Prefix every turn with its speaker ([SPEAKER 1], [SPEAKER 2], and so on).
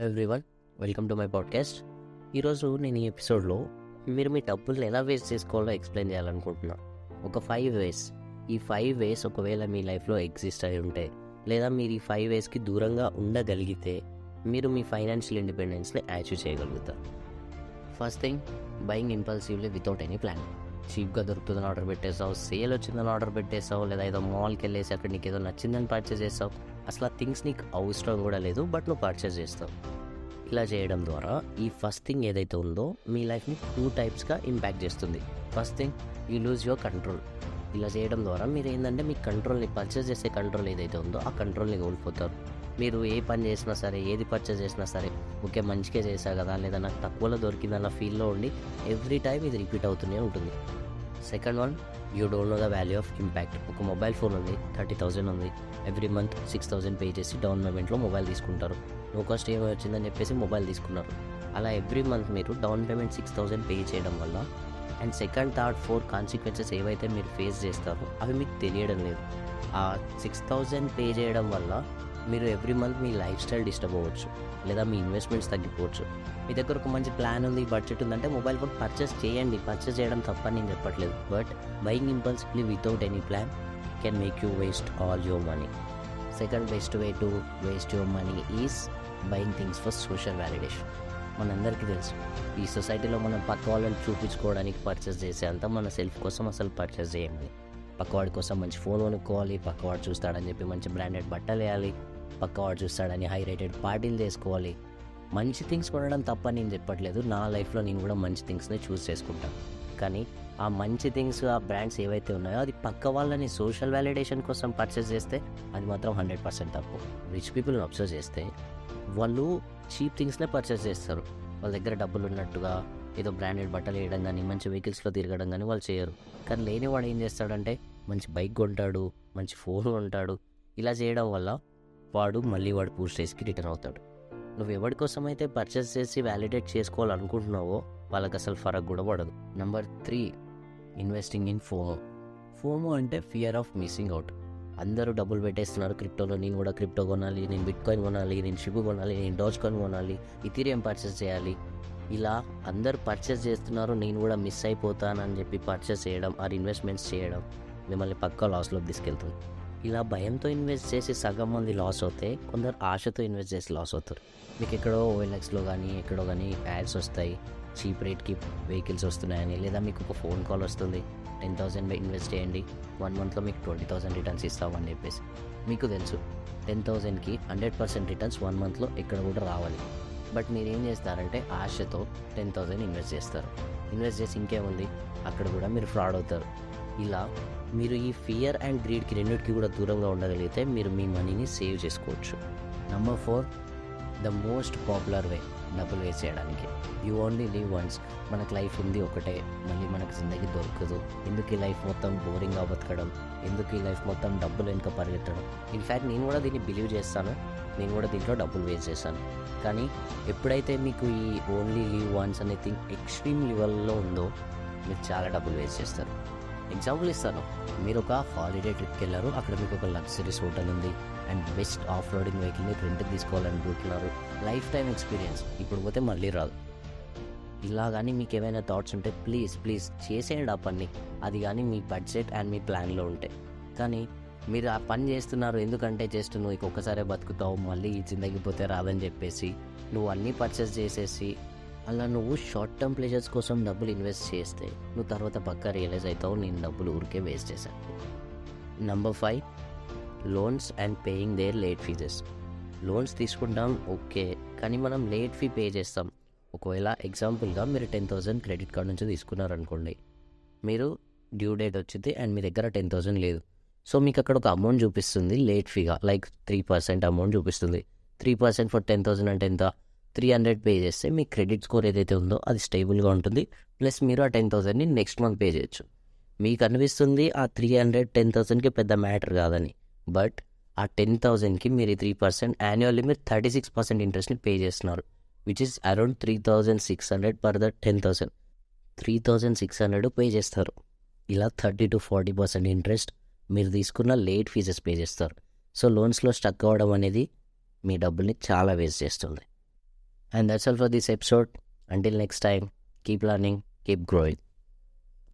[SPEAKER 1] Everyone welcome to my podcast ఈరోజు నేను ఈ ఎపిసోడ్లో మీరు మీ డబ్బుల్ని ఎలా వేస్ట్ చేసుకోవాలో ఎక్స్ప్లెయిన్ చేయాలనుకుంటున్నా. ఒక ఫైవ్ వేస్ ఈ ఫైవ్ వేస్ ఒకవేళ మీ లైఫ్లో ఎగ్జిస్ట్ అయి ఉంటే లేదా మీరు ఈ ఫైవ్ వేస్కి దూరంగా ఉండగలిగితే మీరు మీ ఫైనాన్షియల్ ఇండిపెండెన్స్ని అచీవ్ చేయగలుగుతారు. First thing buying impulsively without any plan చీప్గా దొరుకుతుందని ఆర్డర్ పెట్టేసావు సేల్ వచ్చిందని ఆర్డర్ పెట్టేసావు లేదా ఏదో మాల్కి వెళ్ళేసి అక్కడ నీకు ఏదో నచ్చిందని పర్చేస్ చేస్తావు అసలు ఆ థింగ్స్ నీకు అవసరం కూడా లేదు బట్ నువ్వు పర్చేస్ చేస్తావు. ఇలా చేయడం ద్వారా ఈ ఫస్ట్ థింగ్ ఏదైతే ఉందో మీ లైఫ్ని టూ టైప్స్గా ఇంపాక్ట్ చేస్తుంది. First thing you lose your control ఇలా చేయడం ద్వారా మీరు ఏంటంటే మీ కంట్రోల్ని పర్చేస్ చేసే కంట్రోల్ ఏదైతే ఉందో ఆ కంట్రోల్ని కోల్పోతారు. మీరు ఏ పని చేసినా సరే ఏది పర్చేస్ చేసినా సరే ఓకే మంచిగా చేశా కదా లేదా నాకు తక్కువలో దొరికిందన్న ఫీల్లో ఉండి ఎవ్రీ టైం ఇది రిపీట్ అవుతూనే ఉంటుంది. Second one you don't know the value of impact ఒక మొబైల్ ఫోన్ ఉంది థర్టీ థౌసండ్ ఉంది. Every month six thousand pay చేసి డౌన్ పేమెంట్లో మొబైల్ తీసుకుంటారు. నో కాస్ట్ ఏమో వచ్చిందని చెప్పేసి మొబైల్ తీసుకున్నారు. అలా ఎవ్రీ మంత్ మీరు down payment six thousand pay చేయడం వల్ల and second third four consequences ఏవైతే మీరు ఫేస్ చేస్తారో అవి మీకు తెలియడం లేదు. ఆ సిక్స్ థౌజండ్ పే చేయడం వల్ల మీరు ఎవ్రీ మంత్ మీ లైఫ్ స్టైల్ డిస్టర్బ్ అవ్వచ్చు. లేదా మీ ఇన్వెస్ట్మెంట్స్ తగ్గిపోవచ్చు. మీ దగ్గర ఒక మంచి ప్లాన్ ఉంది బడ్జెట్ ఉందంటే మొబైల్ ఫోన్ పర్చేస్ చేయండి. పర్చేస్ చేయడం తప్పని నేను చెప్పట్లేదు. But buying impulsively without any plan can make you waste all your money second best way to waste your money is buying things for social validation మనందరికీ తెలుసు ఈ సొసైటీలో మనం పక్క వాళ్ళని చూపించుకోవడానికి పర్చేస్ చేసేంత మన సెల్ఫ్ కోసం అసలు పర్చేస్ చేయండి పక్కవాడి కోసం మంచి ఫోన్ కొనుక్కోవాలి పక్కవాడు చూస్తాడని చెప్పి మంచి బ్రాండెడ్ బట్టలు వేయాలి పక్కవాడు చూస్తాడని హై రేటెడ్ పార్టీలు చేసుకోవాలి. మంచి థింగ్స్ కొనడం తప్ప నేను చెప్పట్లేదు. నా లైఫ్లో నేను కూడా మంచి థింగ్స్ని చూస్ చేసుకుంటాను కానీ ఆ మంచి థింగ్స్ ఆ బ్రాండ్స్ ఏవైతే ఉన్నాయో అది పక్క వాళ్ళని సోషల్ వ్యాలిడేషన్ కోసం పర్చేస్ చేస్తే అది మాత్రం హండ్రెడ్ పర్సెంట్ తప్పు. రిచ్ పీపుల్ని అబ్జర్వ్ చేస్తే వాళ్ళు చీప్ థింగ్స్నే పర్చేస్ చేస్తారు. వాళ్ళ దగ్గర డబ్బులు ఉన్నట్టుగా ఏదో బ్రాండెడ్ బట్టలు వేయడం కానీ మంచి వెహికల్స్లో తిరగడం కానీ వాళ్ళు చేయరు. కానీ లేనివాడు ఏం చేస్తాడంటే మంచి బైక్ కొంటాడు మంచి ఫోన్ కొంటాడు. ఇలా చేయడం వల్ల వాడు మళ్ళీ వాడు పూర్ స్టేజ్కి రిటర్న్ అవుతాడు. నువ్వు ఎవరి కోసం అయితే పర్చేస్ చేసి వ్యాలిడేట్ చేసుకోవాలనుకుంటున్నావో వాళ్ళకి అసలు ఫరక్ కూడా పడదు. Number three investing in FOMO FOMO అంటే ఫియర్ ఆఫ్ మిస్సింగ్ అవుట్ అందరూ డబ్బులు పెట్టేస్తున్నారు క్రిప్టోలో నేను కూడా క్రిప్టో కొనాలి నేను బిట్ కాయిన్ కొనాలి నేను షిప్ కొనాలి నేను డోజ్ కాయిన్ కొనాలి ఇథీరియం పర్చేస్ చేయాలి. ఇలా అందరు పర్చేస్ చేస్తున్నారు నేను కూడా మిస్ అయిపోతానని చెప్పి పర్చేస్ చేయడం ఆర్ ఇన్వెస్ట్మెంట్స్ చేయడం మిమ్మల్ని పక్క లాస్లోకి తీసుకెళ్తుంది. ఇలా భయంతో ఇన్వెస్ట్ చేసి సగం మంది లాస్ అవుతే కొందరు ఆశతో ఇన్వెస్ట్ చేసి లాస్ అవుతారు. మీకు ఎక్కడో ఓఎల్ఎక్స్లో కానీ ఎక్కడో కానీ యాడ్స్ వస్తాయి. చీప్ రేట్కి వెహికల్స్ వస్తున్నాయని లేదా మీకు ఒక ఫోన్ కాల్ వస్తుంది. టెన్ థౌసండ్ ఇన్వెస్ట్ చేయండి. వన్ మంత్లో మీకు ట్వంటీ థౌసండ్ రిటర్న్స్ ఇస్తామని చెప్పేసి. మీకు తెలుసు టెన్ థౌసండ్కి హండ్రెడ్ పర్సెంట్ రిటర్న్స్ వన్ మంత్లో ఎక్కడ కూడా రావాలి. బట్ మీరు ఏం చేస్తారంటే ఆశతో టెన్ థౌసండ్ ఇన్వెస్ట్ చేస్తారు. ఇన్వెస్ట్ చేసి ఇంకేముంది? అక్కడ కూడా మీరు ఫ్రాడ్ అవుతారు. ఇలా మీరు ఈ ఫియర్ అండ్ గ్రీడ్కి రెండింటికి కూడా దూరంగా ఉండగలిగితే మీరు మీ మనీని సేవ్ చేసుకోవచ్చు. Number four the most popular way డబ్బులు వేస్ట్ చేయడానికి యూ ఓన్లీ లీవ్ వన్స్ మనకు లైఫ్ ఉంది ఒకటే. మళ్ళీ మనకు జిందగీ దొరకదు. ఎందుకు ఈ లైఫ్ మొత్తం బోరింగ్గా బతకడం? ఎందుకు ఈ లైఫ్ మొత్తం డబ్బులు వెనుక పరిగెత్తడం? ఇన్ఫ్యాక్ట్ నేను కూడా దీన్ని బిలీవ్ చేస్తాను. నేను కూడా దీంట్లో డబ్బులు వేస్ట్ చేశాను కానీ ఎప్పుడైతే మీకు ఈ ఓన్లీ లీవ్ వన్స్ అనే థింగ్ ఎక్స్ట్రీమ్ లెవెల్లో ఉందో మీరు చాలా డబ్బులు వేస్ట్ చేస్తారు. ఎగ్జాంపుల్ ఇస్తాను. మీరు ఒక హాలిడే ట్రిప్కి వెళ్ళారు అక్కడ మీకు ఒక లగ్జరీస్ హోటల్ ఉంది. అండ్ బెస్ట్ ఆఫ్ రోడింగ్ వెహికల్ని రెంట్ తీసుకోవాలనుకుంటున్నారు లైఫ్ టైం ఎక్స్పీరియన్స్ ఇప్పుడు పోతే మళ్ళీ రాదు. ఇలా కానీ మీకు ఏమైనా థాట్స్ ఉంటే ప్లీజ్ ప్లీజ్ చేసేయండి ఆ పని. అది కానీ మీ బడ్జెట్ అండ్ మీ ప్లాన్లో ఉంటే. కానీ మీరు ఆ పని చేస్తున్నారు ఎందుకంటే జస్ట్ నువ్వు ఇక ఒక్కసారే బతుకుతావు. మళ్ళీ ఈ జిందగీ పోతే రాదని చెప్పేసి నువ్వు అన్నీ పర్చేస్ చేసేసి అలా నువ్వు షార్ట్ టర్మ్ ప్లేజర్స్ కోసం డబ్బులు ఇన్వెస్ట్ చేస్తే నువ్వు తర్వాత పక్కా రియలైజ్ అవుతావు నేను డబ్బులు ఊరికే వేస్ట్ చేశాను number five loans and paying there late fees loans తీసుకుంటాం ఓకే కానీ మనం లేట్ ఫీ పే చేస్తాం. ఒకవేళ ఎగ్జాంపుల్గా మీరు టెన్ థౌసండ్ క్రెడిట్ కార్డ్ నుంచి తీసుకున్నారనుకోండి మీరు డ్యూ డేట్ వచ్చింది అండ్ మీ దగ్గర టెన్ థౌజండ్ లేదు. సో మీకు అక్కడ ఒక అమౌంట్ చూపిస్తుంది లేట్ ఫీగా లైక్ త్రీ పర్సెంట్ అమౌంట్ చూపిస్తుంది. Three percent for ten thousand అంటే ఎంత? త్రీ హండ్రెడ్ పే చేస్తే మీ క్రెడిట్ స్కోర్ ఏదైతే ఉందో అది స్టేబుల్గా ఉంటుంది. ప్లస్ మీరు ఆ టెన్ థౌసండ్ని నెక్స్ట్ మంత్ పే చేయొచ్చు. మీకు అనిపిస్తుంది ఆ త్రీ హండ్రెడ్ టెన్ థౌసండ్కి పెద్ద మ్యాటర్ కాదని. బట్ ఆ టెన్ థౌసండ్కి మీరు త్రీ పర్సెంట్ యాన్యువల్లీ మీరు థర్టీ సిక్స్ పర్సెంట్ ఇంట్రెస్ట్ని పే చేస్తున్నారు. Which is around three thousand six hundred per the ten thousand three thousand six hundred pay చేస్తారు. ఇలా thirty to forty percent interest మీరు తీసుకున్న లేట్ ఫీజెస్ పే చేస్తారు. So లోన్స్లో stuck అవ్వడం అనేది మీ డబ్బుల్ని చాలా వేస్ట్ చేస్తుంది. And that's all for this episode. Until next time, keep learning, keep growing.